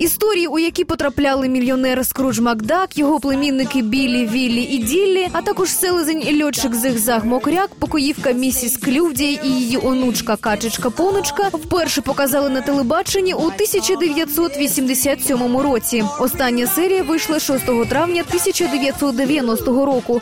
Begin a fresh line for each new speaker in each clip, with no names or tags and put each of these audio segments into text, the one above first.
Історії, у які потрапляли мільйонер Скрудж Макдак, його племінники Білі, Віллі і Діллі, а також селезень і льотчик Зигзаг Мокряк, покоївка місіс Клювдій і її онучка Качечка Понучка вперше показали на телебаченні у 1987 році. Остання серія вийшла 6 травня 1990 року.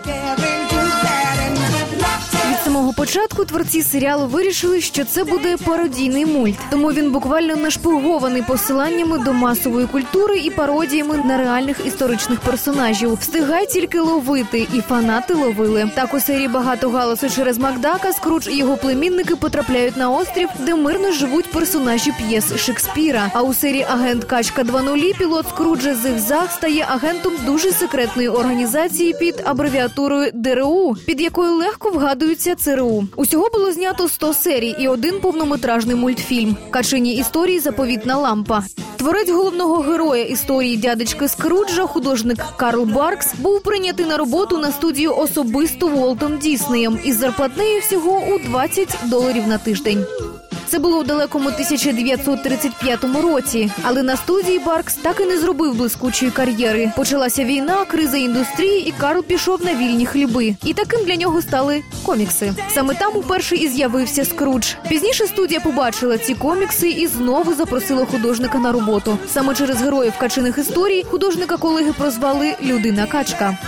Самого початку творці серіалу вирішили, що це буде пародійний мульт, тому він буквально нашпигований посиланнями до масової культури і пародіями на реальних історичних персонажів. Встигай тільки ловити, і фанати ловили. Так у серії багато галасу через Макдака Скрудж і його племінники потрапляють на острів, де мирно живуть персонажі п'єс Шекспіра. А у серії Агент Качка 2.0 пілот Скруджа Зигзаг стає агентом дуже секретної організації під абревіатурою ДРУ, під якою легко вгадуються ЦРУ. Усього було знято 100 серій і один повнометражний мультфільм. Качині історії заповітна лампа. Творець головного героя історії дядечки Скруджа, художник Карл Баркс, був прийнятий на роботу на студію особисто Волтом Діснеєм із зарплатнею всього у 20 доларів на тиждень. Це було у далекому 1935 році, але на студії Баркс так і не зробив блискучої кар'єри. Почалася війна, криза індустрії, і Карл пішов на вільні хліби. І таким для нього стали комікси. Саме там уперше і з'явився Скрудж. Пізніше студія побачила ці комікси і знову запросила художника на роботу. Саме через героїв качиних історій художника колеги прозвали Людина Качка.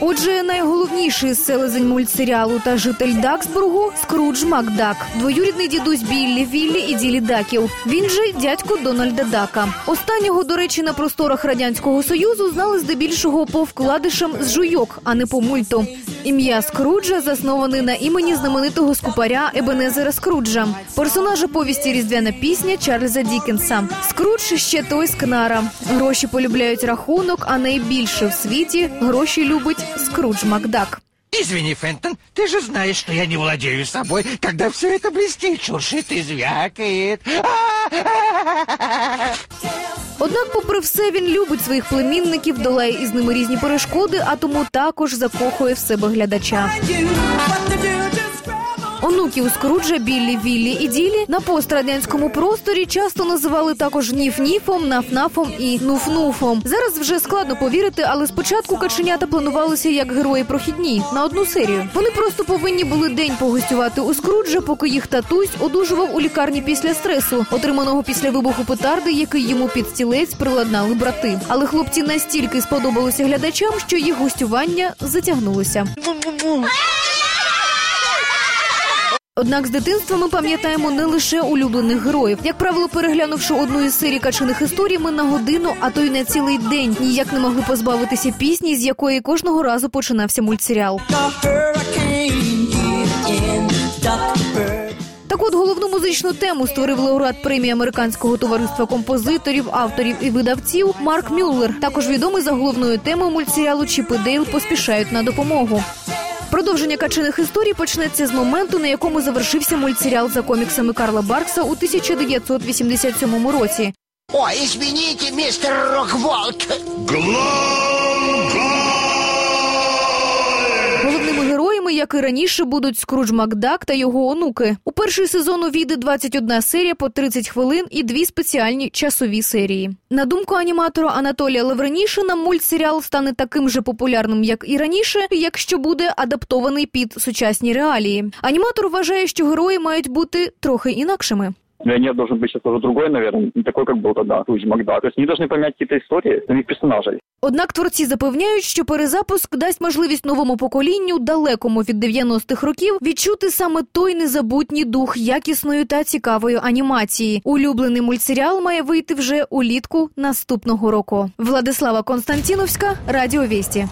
Отже, найголовніший селезень мультсеріалу та житель Даксбургу Скрудж Макдак, двоюрідний дідусь Біллі, Віллі і Ділі Даків. Він же дядько Дональда Дака. Останнього, до речі, на просторах радянського союзу знали здебільшого по вкладишам з жуйок, а не по мульту. Ім'я Скруджа засноване на імені знаменитого скупаря Ебенезера Скруджа, персонажа повісті Різдвяна пісня Чарльза Дікенса. Скрудж ще той скнара. Гроші полюбляють рахунок, а найбільше в світі гроші любить Скрудж Макдак.
Извини, Фентон, ты же знаешь, что я не владею собой, когда все это блестит, шуршит и звякает.
Однак, попри все, він любить своїх племінників, долає із ними різні перешкоди, а тому також закохує в себе глядача. Онуків Скруджа, Біллі, Віллі і Ділі на пострадянському просторі часто називали також Ніф-Ніфом, Наф-Нафом і Нуф-Нуфом. Зараз вже складно повірити, але спочатку каченята планувалися як герої прохідні на одну серію. Вони просто повинні були день погостювати у Скруджа, поки їх татусь одужував у лікарні після стресу, отриманого після вибуху петарди, який йому під стілець приладнали брати. Але хлопці настільки сподобалися глядачам, що їх гостювання затягнулося. Однак з дитинства ми пам'ятаємо не лише улюблених героїв. Як правило, переглянувши одну із серій качиних історій, ми на годину, а то й на цілий день ніяк не могли позбавитися пісні, з якої кожного разу починався мультсеріал. Так от головну музичну тему створив лауреат премії американського товариства композиторів, авторів і видавців Марк Мюллер. Також відомий за головною темою мультсеріалу Чіп Дейл поспішають на допомогу. Продовження качиних історій почнеться з моменту, на якому завершився мультсеріал за коміксами Карла Баркса у 1987 році.
О, извините, мистер Рокволд.
Головними героями, як і раніше, будуть Скрудж Макдак та його онуки. У перший сезон увійде 21 серія по 30 хвилин і дві спеціальні часові серії. На думку аніматора Анатолія Левренішина, мультсеріал стане таким же популярним, як і раніше, якщо буде адаптований під сучасні реалії. Аніматор вважає, що герої мають бути трохи інакшими.
Миллионер должен быть сейчас уже другой, наверное, не такой, как был тогда, Туз Макда. То есть они должны поменять какие-то истории, самих персонажей.
Однак творці запевняють, що перезапуск дасть можливість новому поколінню, далекому від 90-х років, відчути саме той незабутній дух якісної та цікавої анімації. Улюблений мультсеріал має вийти вже улітку наступного року. Владислава Константіновська, Радіо Вісті.